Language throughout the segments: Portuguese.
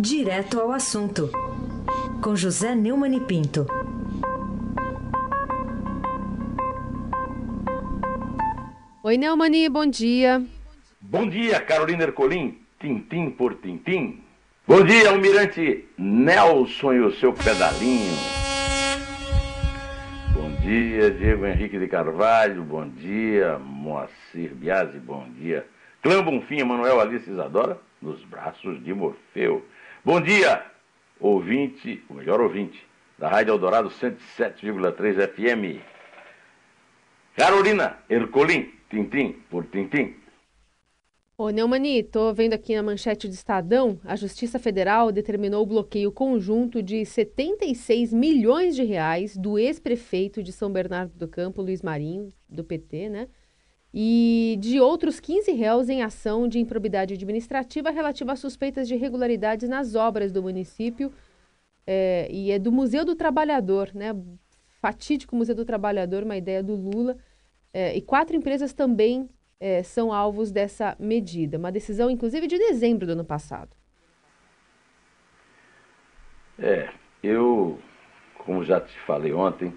Direto ao assunto, com José Neumann e Pinto. Oi, Neumani, bom dia. Bom dia, Carolina Ercolim, tintim por tintim. Bom dia, Almirante Nelson e o seu pedalinho. Bom dia, Diego Henrique de Carvalho. Bom dia, Moacir Biasi. Bom dia, Clã Bonfim, Manuel Alice Isadora, nos braços de Morfeu. Bom dia, ouvinte, o melhor ouvinte, da Rádio Eldorado 107,3 FM. Carolina Ercolim, tintim por tintim. Ô, Neumani, tô vendo aqui na manchete do Estadão, a Justiça Federal determinou o bloqueio conjunto de 76 milhões de reais do ex-prefeito de São Bernardo do Campo, Luiz Marinho, do PT, né? E de outros 15 réus em ação de improbidade administrativa relativa a suspeitas de irregularidades nas obras do município. É, e é do Museu do Trabalhador, né? Fatídico Museu do Trabalhador, uma ideia do Lula. É, e quatro empresas também é, são alvos dessa medida. Uma decisão, inclusive, de dezembro do ano passado. É, eu, como já te falei ontem,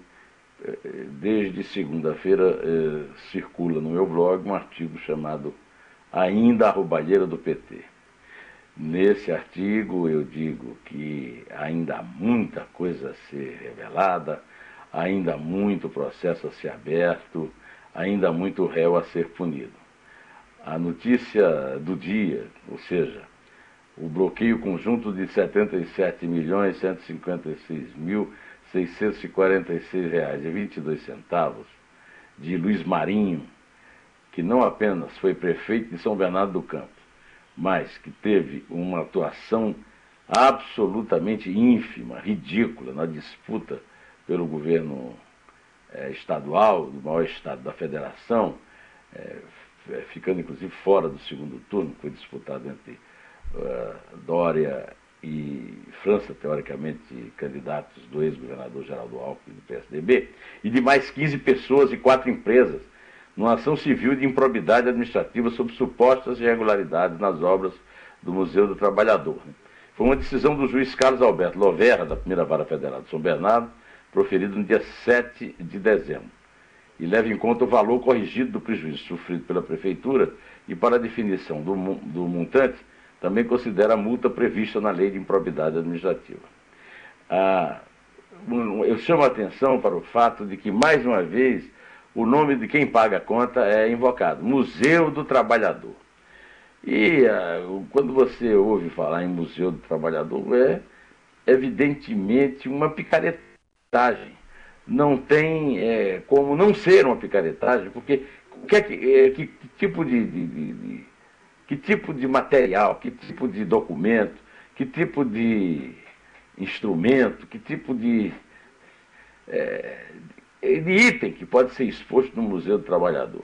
desde segunda-feira é, circula no meu blog um artigo chamado Ainda a Roubalheira do PT. Nesse artigo eu digo que ainda há muita coisa a ser revelada, ainda há muito processo a ser aberto, ainda há muito réu a ser punido. A notícia do dia, ou seja, o bloqueio conjunto de R$ 77.156.646,22 de Luiz Marinho, que não apenas foi prefeito de São Bernardo do Campo, mas que teve uma atuação absolutamente ínfima, ridícula na disputa pelo governo é, estadual, do maior estado da federação, é, ficando inclusive fora do segundo turno, que foi disputado entre uh, Dória e França, teoricamente candidatos do ex-governador Geraldo Alckmin do PSDB, e de mais 15 pessoas e quatro empresas, numa ação civil de improbidade administrativa sobre supostas irregularidades nas obras do Museu do Trabalhador. Foi uma decisão do juiz Carlos Alberto Lovera, da primeira vara federal de São Bernardo, proferido no dia 7 de dezembro, e leva em conta o valor corrigido do prejuízo sofrido pela Prefeitura e, para a definição do, do montante, também considera a multa prevista na Lei de Improbidade Administrativa. Ah, eu chamo a atenção para o fato de que, mais uma vez, o nome de quem paga a conta é invocado Museu do Trabalhador. E ah, quando você ouve falar em Museu do Trabalhador, é evidentemente uma picareta picaretagem. Não tem é, como não ser uma picaretagem, porque que, é que, é, que, tipo de, de, de, que tipo de material, que tipo de documento, que tipo de instrumento, que tipo de, é, de item que pode ser exposto no Museu do Trabalhador.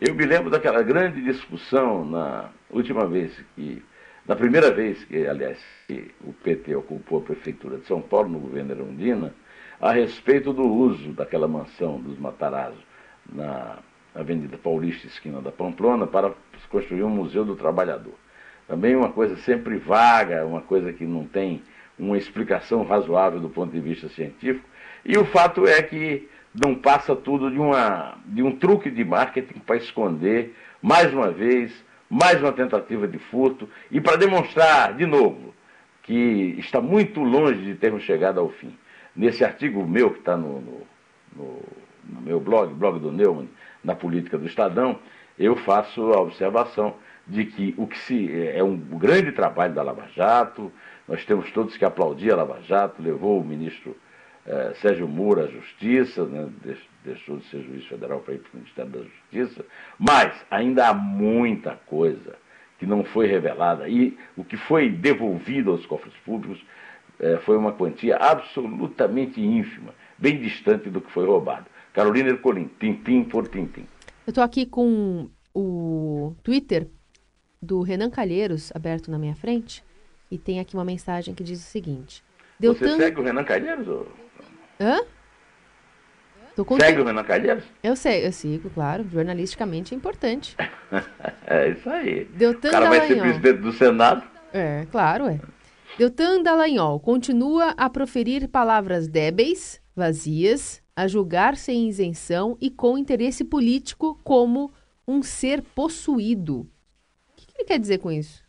Eu me lembro daquela grande discussão na última vez que, na primeira vez que, aliás, que o PT ocupou a Prefeitura de São Paulo, no governo Erundina, a respeito do uso daquela mansão dos Matarazzo na Avenida Paulista, esquina da Pamplona, para construir um Museu do Trabalhador. Também uma coisa sempre vaga, uma coisa que não tem uma explicação razoável do ponto de vista científico. E o fato é que não passa tudo de, uma, de um truque de marketing para esconder, mais uma vez, mais uma tentativa de furto e para demonstrar, de novo, que está muito longe de termos chegado ao fim. Nesse artigo meu que está no, no, no, no, meu blog, blog do Neumann, na política do Estadão, eu faço a observação de que o que se é um grande trabalho da Lava Jato, nós temos todos que aplaudir a Lava Jato, levou o ministro eh, Sérgio Moura à Justiça, né, deixou de ser juiz federal para ir para o Ministério da Justiça, mas ainda há muita coisa que não foi revelada e o que foi devolvido aos cofres públicos é, foi uma quantia absolutamente ínfima, bem distante do que foi roubado. Carolina Ercolim, tintim por tintim. Eu estou aqui com o Twitter do Renan Calheiros aberto na minha frente e tem aqui uma mensagem que diz o seguinte. Deu Você tanto... segue o Renan Calheiros? Ou... Hã? Segue o Renan Calheiros? Eu sei, eu sigo, claro. Jornalisticamente é importante. é isso aí. Deu tanto o cara vai ser presidente do Senado. É, claro, é. Deltan Dallagnol continua a proferir palavras débeis, vazias, a julgar sem isenção e com interesse político como um ser possuído. O que ele quer dizer com isso?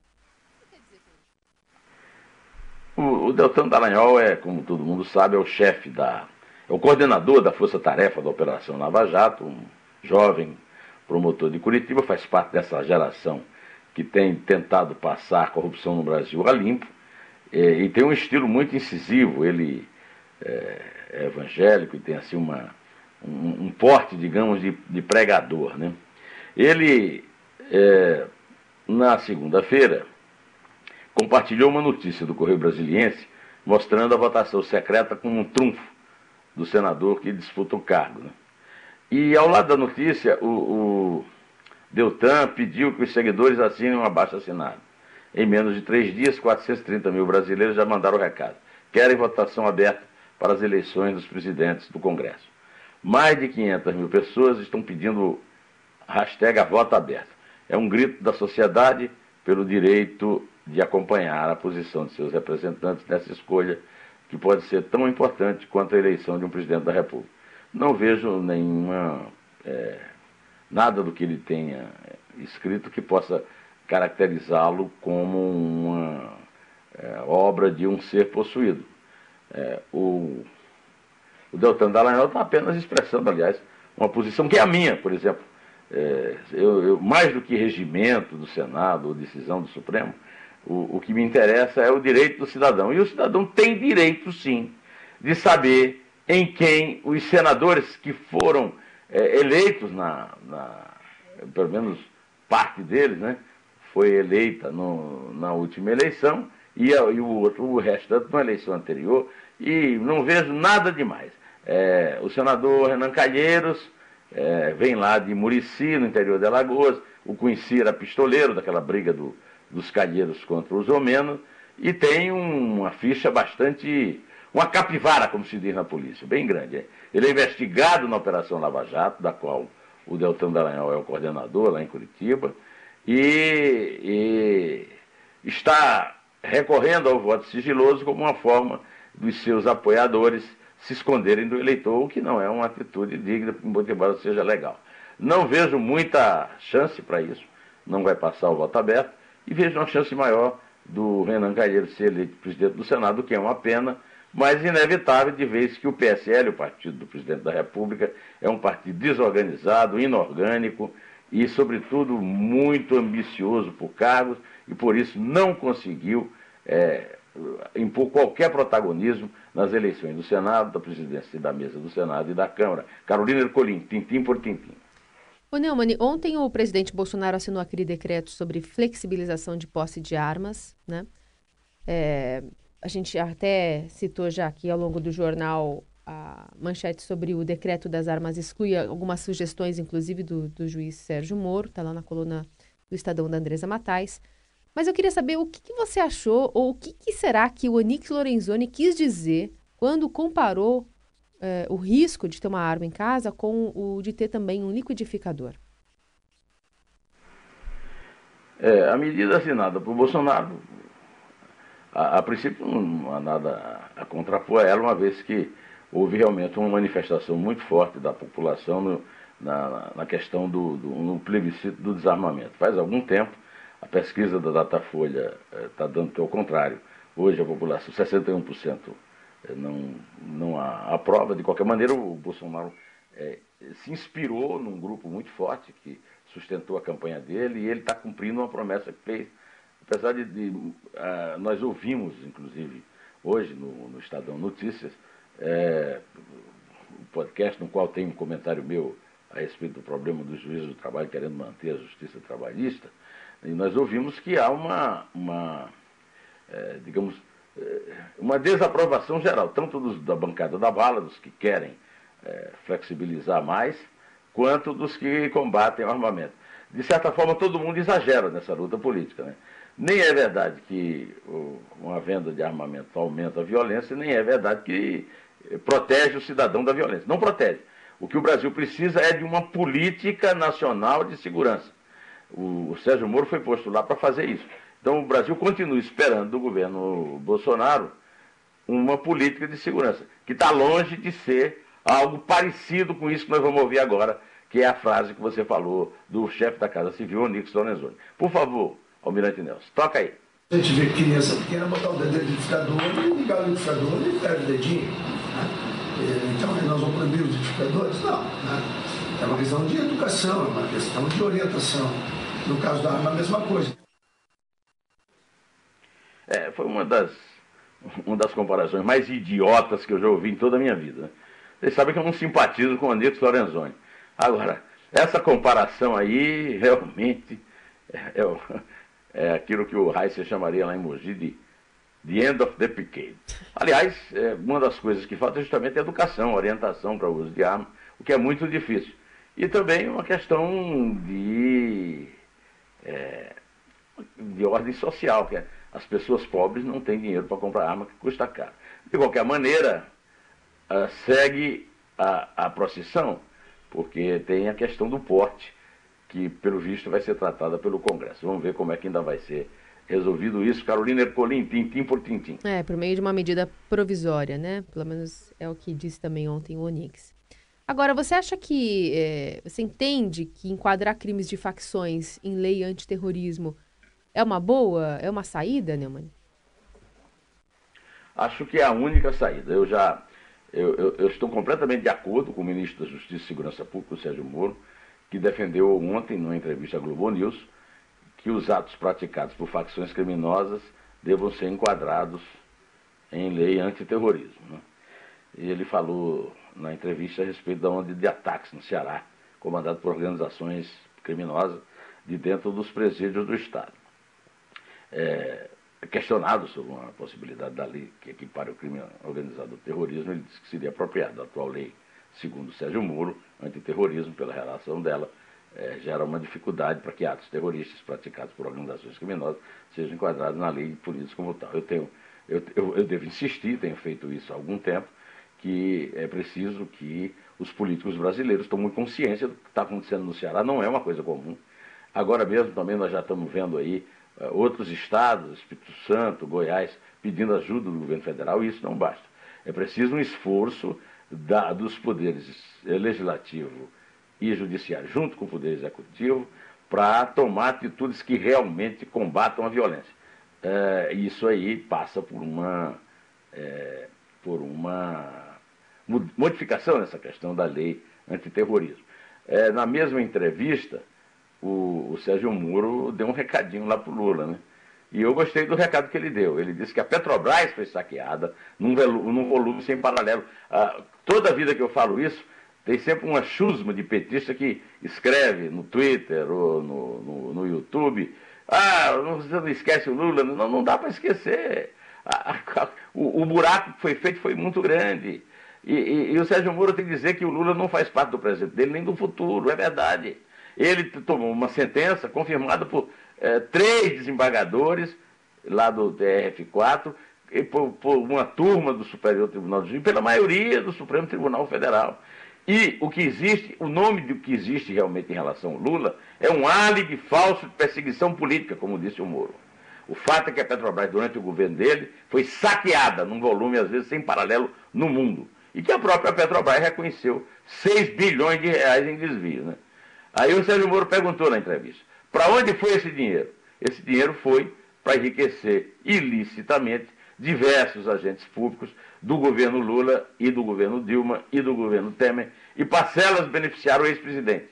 O, o Deltan Dallagnol é, como todo mundo sabe, é o chefe da. é o coordenador da Força Tarefa da Operação Lava Jato, um jovem promotor de Curitiba, faz parte dessa geração que tem tentado passar a corrupção no Brasil a limpo é, e tem um estilo muito incisivo. Ele é, evangélico e tem assim uma, um, um porte, digamos, de, de, pregador. Né? Ele, é, na segunda-feira, compartilhou uma notícia do Correio Brasiliense mostrando a votação secreta como um trunfo do senador que disputa o cargo. Né? E ao lado da notícia, o, o Deltan pediu que os seguidores assinem um abaixo assinado. Em menos de três dias, 430 mil brasileiros já mandaram o recado. Querem votação aberta para as eleições dos presidentes do Congresso. Mais de 500 mil pessoas estão pedindo hashtag voto aberto. É um grito da sociedade pelo direito de acompanhar a posição de seus representantes nessa escolha que pode ser tão importante quanto a eleição de um presidente da República. Não vejo nenhuma é, nada do que ele tenha escrito que possa caracterizá-lo como uma é, obra de um ser possuído. É, o, o Deltan Dallagnol está apenas expressando, aliás, uma posição que é a minha, por exemplo. É, eu, eu, mais do que regimento do Senado ou decisão do Supremo, o, o que me interessa é o direito do cidadão. E o cidadão tem direito, sim, de saber em quem os senadores que foram é, eleitos na, na, pelo menos parte deles, né, foi eleita no, na última eleição e, e, o outro, o restante na eleição anterior, e não vejo nada demais. É, o senador Renan Calheiros é, vem lá de Murici, no interior de Alagoas, o conheci era pistoleiro daquela briga do, dos calheiros contra os romenos, e tem um, uma ficha bastante. uma capivara, como se diz na polícia, bem grande. Ele é investigado na Operação Lava Jato, da qual o Deltan Dallagnol é o coordenador lá em Curitiba, e, e está recorrendo ao voto sigiloso como uma forma dos seus apoiadores se esconderem do eleitor, o que não é uma atitude digna, embora seja legal. Não vejo muita chance para isso, não vai passar o voto aberto, e vejo uma chance maior do Renan Calheiros ser eleito presidente do Senado, o que é uma pena, mas inevitável de vez que o PSL, o partido do presidente da República, é um partido desorganizado, inorgânico e, sobretudo, muito ambicioso por cargos e por isso não conseguiu é, impor qualquer protagonismo nas eleições do Senado, da presidência da mesa do Senado e da Câmara. Carolina Ercolim, tintim por tintim. Ô Neumann, ontem o presidente Bolsonaro assinou aquele decreto sobre flexibilização de posse de armas, né? É, a gente até citou já aqui ao longo do jornal a manchete sobre o decreto das armas exclui algumas sugestões, inclusive do, do juiz Sérgio Moro, está lá na coluna do Estadão da Andresa Matais. Mas eu queria saber o que, que você achou, ou o que, que, será que o Onix Lorenzoni quis dizer quando comparou eh, o risco de ter uma arma em casa com o de ter também um liquidificador. É, a medida assinada por Bolsonaro a, a princípio, não há nada a contrapor a ela, uma vez que houve realmente uma manifestação muito forte da população no, na, na, questão do, do no plebiscito do desarmamento. Faz algum tempo, a pesquisa da Datafolha está eh, dando que o contrário. Hoje a população, 61% eh, não, não há aprova. De qualquer maneira, o Bolsonaro eh, se inspirou num grupo muito forte que sustentou a campanha dele e ele está cumprindo uma promessa que fez apesar de, de uh, nós ouvimos, inclusive, hoje no, no Estadão Notícias, é, um podcast no qual tem um comentário meu a respeito do problema dos juízes do trabalho querendo manter a justiça trabalhista, e nós ouvimos que há uma, uma é, digamos, é, uma desaprovação geral, tanto dos, da bancada da bala, dos que querem é, flexibilizar mais, quanto dos que combatem o armamento. De certa forma, todo mundo exagera nessa luta política. Né? Nem é verdade que uma venda de armamento aumenta a violência, nem é verdade que protege o cidadão da violência. Não protege. O que o Brasil precisa é de uma política nacional de segurança. O, Sérgio Moro foi posto lá para fazer isso. Então o Brasil continua esperando do governo Bolsonaro uma política de segurança, que está longe de ser algo parecido com isso que nós vamos ouvir agora, que é a frase que você falou do chefe da Casa Civil, Onix Lorenzoni. Por favor, Almirante Nelson, toca aí. A gente vê criança pequena botar o dedo no e ligar o liquidificador e perde o dedinho. Né? Então, nós vamos liquidificadores? Não. Né? É uma questão de educação, é uma questão de orientação. No caso da arma, a mesma coisa. É, foi uma das, uma das comparações mais idiotas que eu já ouvi em toda a minha vida. Vocês sabem que eu não simpatizo com o Anito Lorenzoni. Agora, essa comparação aí realmente é, é, é aquilo que o Heiser chamaria lá em Mogi de The End of the Decade. Aliás, é, uma das coisas que falta é justamente a educação, a orientação para o uso de arma, o que é muito difícil. E também uma questão de, é, de ordem social, que é, as pessoas pobres não têm dinheiro para comprar arma que custa caro. De qualquer maneira, uh, segue a, a procissão, porque tem a questão do porte, que pelo visto vai ser tratada pelo Congresso. Vamos ver como é que ainda vai ser resolvido isso. Carolina Ercolim, tintim por tintim. É, por meio de uma medida provisória, né? Pelo menos é o que disse também ontem o Onix. Agora, você acha que. É, você entende que enquadrar crimes de facções em lei antiterrorismo é uma boa, é uma saída, Neumann? Acho que é a única saída. Eu já eu, eu, eu, estou completamente de acordo com o ministro da Justiça e Segurança Pública, o Sérgio Moro, que defendeu ontem, numa entrevista à Globo News, que os atos praticados por facções criminosas devam ser enquadrados em lei antiterrorismo. Né? E ele falou na entrevista a respeito da onda de ataques no Ceará, comandado por organizações criminosas de dentro dos presídios do Estado. É, questionado sobre uma possibilidade da lei que equipare o crime organizado ao terrorismo, ele disse que seria apropriado. A atual lei, segundo Sérgio Moro, antiterrorismo, pela relação dela, é, gera uma dificuldade para que atos terroristas praticados por organizações criminosas sejam enquadrados na lei por isso como tal. Eu, tenho, eu, eu, eu devo insistir, tenho feito isso há algum tempo, que é preciso que os políticos brasileiros tomem consciência do que está acontecendo no Ceará, não é uma coisa comum. Agora mesmo também nós já estamos vendo aí uh, outros estados, Espírito Santo, Goiás, pedindo ajuda do governo federal, e isso não basta. É preciso um esforço da, dos poderes legislativo e judiciário, junto com o poder executivo, para tomar atitudes que realmente combatam a violência. Uh, isso aí passa por uma, é, por uma modificação nessa questão da lei antiterrorismo. É, na mesma entrevista, o, o Sérgio Moro deu um recadinho lá para o Lula, né? E eu gostei do recado que ele deu. Ele disse que a Petrobras foi saqueada num, num volume sem paralelo. Ah, toda a vida que eu falo isso, tem sempre uma chusma de petista que escreve no Twitter ou no, no, no YouTube. Ah, você não esquece o Lula. Não, não dá para esquecer. o, o, buraco que foi feito foi muito grande. E, e, e o Sérgio Moro tem que dizer que o Lula não faz parte do presente dele nem do futuro. É verdade. Ele tomou uma sentença confirmada por é, três desembargadores lá do TRF4, e por, por, uma turma do Superior Tribunal de Justiça, pela maioria do Supremo Tribunal Federal. E o que existe, o nome do que existe realmente em relação ao Lula é um álibi falso de perseguição política, como disse o Moro. O fato é que a Petrobras, durante o governo dele, foi saqueada num volume, às vezes, sem paralelo no mundo. E que a própria Petrobras reconheceu 6 bilhões de reais em desvio. Né? Aí o Sérgio Moro perguntou na entrevista: para onde foi esse dinheiro? Esse dinheiro foi para enriquecer ilicitamente diversos agentes públicos do governo Lula e do governo Dilma e do governo Temer e parcelas beneficiaram o ex-presidente.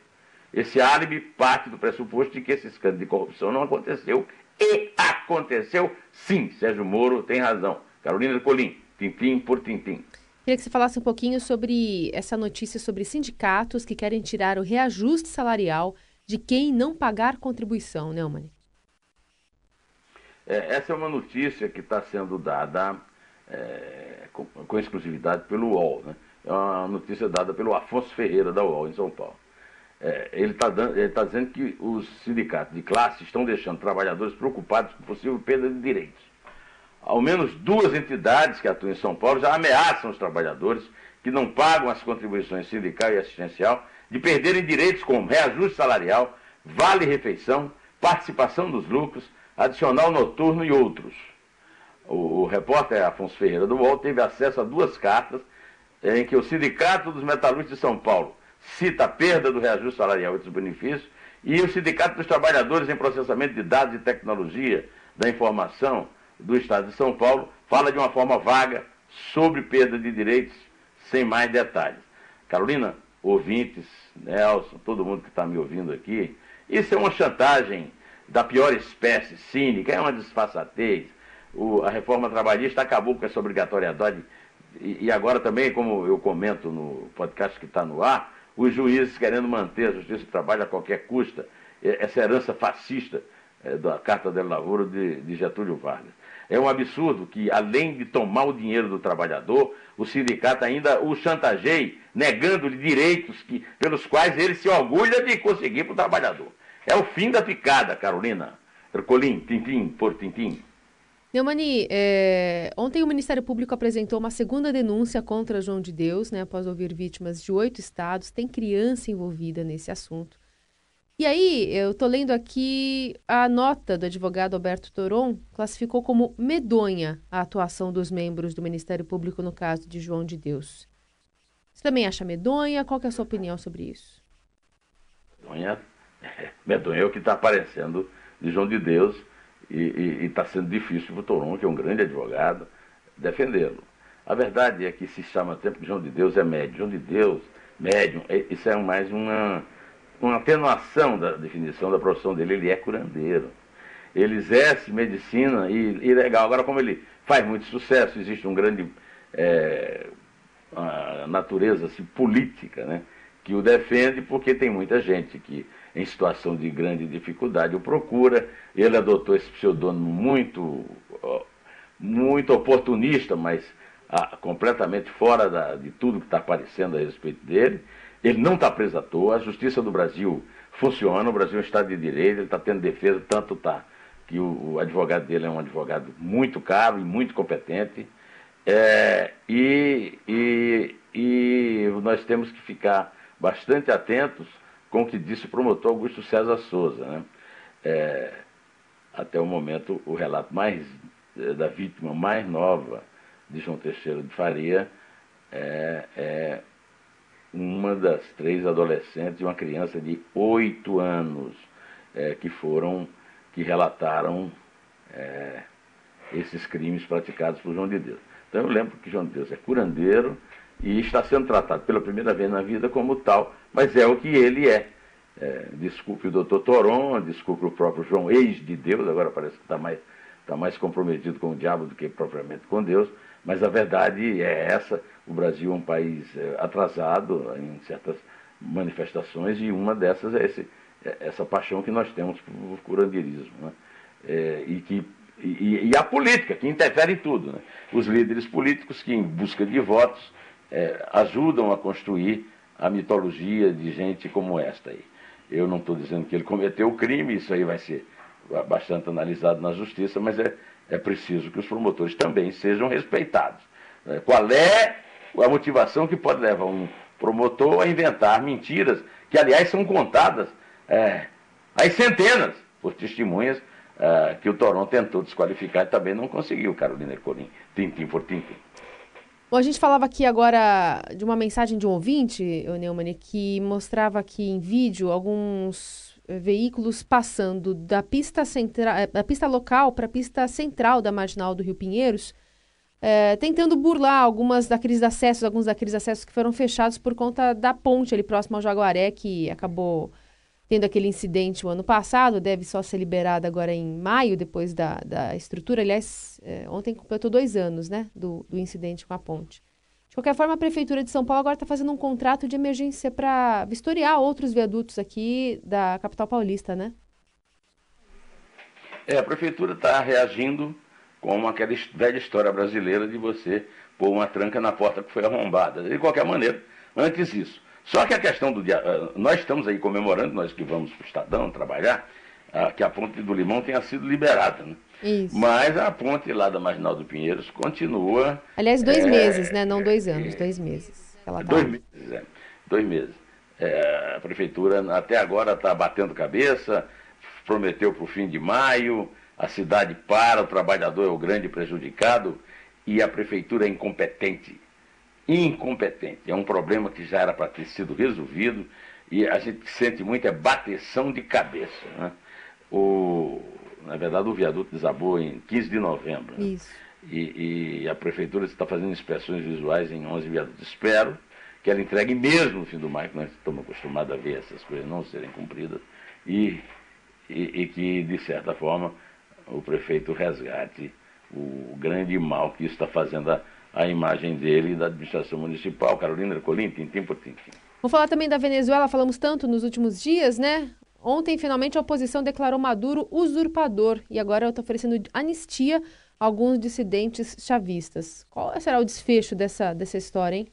Esse álibi parte do pressuposto de que esse escândalo de corrupção não aconteceu e aconteceu sim. Sérgio Moro tem razão. Carolina Colim, tintim por tintim. Queria que você falasse um pouquinho sobre essa notícia sobre sindicatos que querem tirar o reajuste salarial de quem não pagar contribuição, né, Mani? É, essa é uma notícia que está sendo dada é, com, com, exclusividade pelo UOL. Né? É uma notícia dada pelo Afonso Ferreira, da UOL, em São Paulo. É, ele está tá dizendo que os sindicatos de classe estão deixando trabalhadores preocupados com possível perda de direitos. Ao menos duas entidades que atuam em São Paulo já ameaçam os trabalhadores que não pagam as contribuições sindical e assistencial de perderem direitos como reajuste salarial, vale refeição, participação dos lucros, adicional noturno e outros. O, o repórter Afonso Ferreira do UOL teve acesso a duas cartas em que o Sindicato dos Metalúrgicos de São Paulo cita a perda do reajuste salarial e outros benefícios, e o Sindicato dos Trabalhadores em Processamento de Dados e Tecnologia da Informação do Estado de São Paulo fala de uma forma vaga sobre perda de direitos, sem mais detalhes. Carolina, ouvintes, Nelson, todo mundo que está me ouvindo aqui, isso é uma chantagem da pior espécie, cínica, é uma disfarçatez. O, a reforma trabalhista acabou com essa obrigatoriedade e, e agora também, como eu comento no podcast que está no ar, os juízes querendo manter a justiça do trabalho a qualquer custa, essa herança fascista é, da Carta del Lavoro de, de Getúlio Vargas. É um absurdo que, além de tomar o dinheiro do trabalhador, o sindicato ainda o chantageie, negando-lhe direitos que, pelos quais ele se orgulha de conseguir para o trabalhador. É o fim da picada, Carolina. Ercolim, tintim por tintim. Neumani, é... ontem o Ministério Público apresentou uma segunda denúncia contra João de Deus, né, após ouvir vítimas de oito estados. Tem criança envolvida nesse assunto. E aí, eu estou lendo aqui a nota do advogado Alberto Toron, classificou como medonha a atuação dos membros do Ministério Público no caso de João de Deus. Você também acha medonha? Qual é a sua opinião sobre isso? Medonha, medonha é que está aparecendo de João de Deus e está sendo difícil para o Toron, que é um grande advogado, defendê-lo. A verdade é que se chama tempo que João de Deus é médium. João de Deus, médium, é, isso é mais uma uma atenuação da definição da profissão dele, ele é curandeiro. Ele exerce medicina e, e legal. Agora, como ele faz muito sucesso, existe um grande é, natureza assim, política, né? que o defende porque tem muita gente que em situação de grande dificuldade o procura. Ele adotou esse pseudônimo muito, muito oportunista, mas ah, completamente fora da, de tudo que está aparecendo a respeito dele. Ele não está preso à toa, a justiça do Brasil funciona, o Brasil é um Estado de Direito, ele está tendo defesa, tanto está que o, o, advogado dele é um advogado muito caro e muito competente. É, e, e, e nós temos que ficar bastante atentos com o que disse o promotor Augusto César Souza. Né? É, até o momento, o relato mais é, da vítima mais nova de João Teixeira de Faria é, é uma das três adolescentes e uma criança de oito anos é, que foram, que relataram é, esses crimes praticados por João de Deus. Então eu lembro que João de Deus é curandeiro e está sendo tratado pela primeira vez na vida como tal, mas é o que ele é. é desculpe o doutor Toron, desculpe o próprio João, ex de Deus, agora parece que está mais, tá mais comprometido com o diabo do que propriamente com Deus, mas a verdade é essa: o Brasil é um país é, atrasado em certas manifestações e uma dessas é esse, é, essa paixão que nós temos por curandeirismo. Né? É, e, que, e, e, a política, que interfere em tudo. Né? Os líderes políticos que, em busca de votos, é, ajudam a construir a mitologia de gente como esta aí. Eu não estou dizendo que ele cometeu o crime, isso aí vai ser bastante analisado na justiça, mas é, é preciso que os promotores também sejam respeitados. Né? Qual é a motivação que pode levar um promotor a inventar mentiras, que aliás são contadas é, às centenas por testemunhas é, que o Toronto tentou desqualificar e também não conseguiu, Carolina Corim, tintim por tintim. Bom, a gente falava aqui agora de uma mensagem de um ouvinte, Neumann, que mostrava aqui em vídeo alguns veículos passando da pista, central, eh, da pista local para a pista central da marginal do Rio Pinheiros, é, tentando burlar algumas daqueles acessos, alguns daqueles acessos que foram fechados por conta da ponte ali próximo ao Jaguaré, que acabou tendo aquele incidente o ano passado, deve só ser liberada agora em maio, depois da, da estrutura. Aliás, é, ontem completou dois anos né, do, do incidente com a ponte qualquer forma, a Prefeitura de São Paulo agora está fazendo um contrato de emergência para vistoriar outros viadutos aqui da capital paulista, né? É, a Prefeitura está reagindo com aquela velha história brasileira de você pôr uma tranca na porta que foi arrombada. De qualquer maneira, antes isso. Só que a questão do dia. Ah, nós estamos aí comemorando, nós que vamos para o Estadão trabalhar, ah, que a ponte do Limão tenha sido liberada. Né? Isso. Mas a ponte lá da Marginal do Pinheiros continua. Aliás, dois é, meses, né? Não dois anos, é, dois meses. Ela tá... Dois meses, é. Dois meses. É, a prefeitura até agora está batendo cabeça, prometeu para o fim de maio, a cidade para, o trabalhador é o grande prejudicado e a prefeitura é incompetente. Incompetente. É um problema que já era para ter sido resolvido e a gente sente muito é bateção de cabeça. Né? O, na verdade, o viaduto desabou em 15 de novembro. Né? E, e, a prefeitura está fazendo inspeções visuais em 11 viadutos. Espero que ela entregue mesmo no fim do maio, que nós estamos acostumados a ver essas coisas não serem cumpridas, e, e, e que, de certa forma, o prefeito resgate o grande mal que isso está fazendo a, a imagem dele e da administração municipal. Carolina Ercolim, tintim por tintim. Vamos falar também da Venezuela, falamos tanto nos últimos dias, né? Ontem, finalmente, a oposição declarou Maduro usurpador e agora está oferecendo anistia a alguns dissidentes chavistas. Qual será o desfecho dessa, dessa história, hein?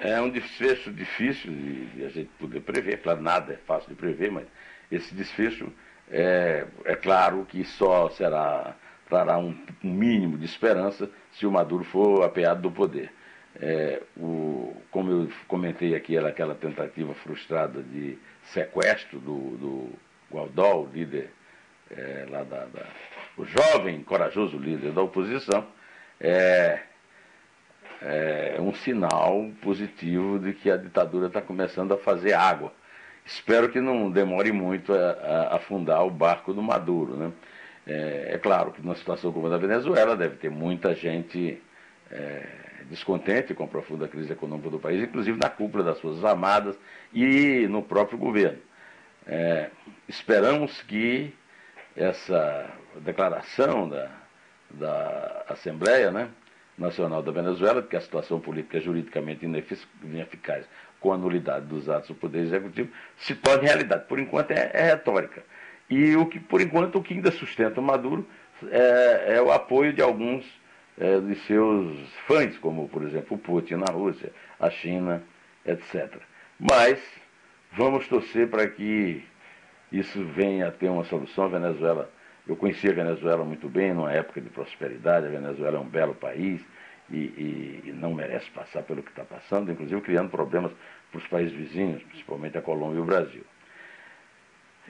É um desfecho difícil de, de, a gente poder prever. Claro, nada é fácil de prever, mas esse desfecho é, é claro que só será trará um, mínimo de esperança se o Maduro for apeado do poder. É, o, como eu comentei aqui, era aquela tentativa frustrada de sequestro do, do Gualdó, o líder é, lá da, da, o jovem, corajoso líder da oposição, é, é um sinal positivo de que a ditadura está começando a fazer água. Espero que não demore muito a, a afundar o barco do Maduro. Né? É, é, claro que numa situação como a da Venezuela deve ter muita gente é, descontente com a profunda crise econômica do país, inclusive na cúpula das Forças Armadas e no próprio governo. É, esperamos que essa declaração da, da Assembleia né, Nacional da Venezuela, que a situação política é juridicamente ineficaz com a nulidade dos atos do Poder Executivo, se torne realidade. Por enquanto é, é retórica. E o que, por enquanto, o que ainda sustenta o Maduro é, é o apoio de alguns é, de seus fãs, como, por exemplo, o Putin na Rússia, a China, etc. Mas vamos torcer para que isso venha a ter uma solução. A Venezuela, eu conheci a Venezuela muito bem, numa época de prosperidade. A Venezuela é um belo país e, e, e não merece passar pelo que está passando, inclusive criando problemas para os países vizinhos, principalmente a Colômbia e o Brasil.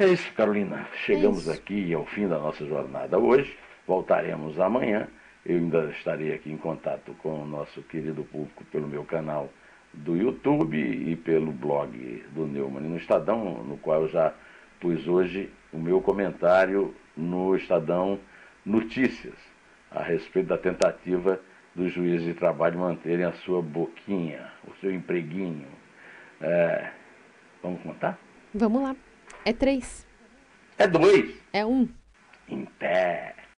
É isso, Carolina. Chegamos é isso. aqui ao fim da nossa jornada hoje. Voltaremos amanhã. Eu ainda estarei aqui em contato com o nosso querido público pelo meu canal do YouTube e pelo blog do Neumann no Estadão, no qual eu já pus hoje o meu comentário no Estadão Notícias, a respeito da tentativa dos juízes de trabalho manterem a sua boquinha, o seu empreguinho. É... Vamos contar? Vamos lá. É três. É dois. É um. Em pé.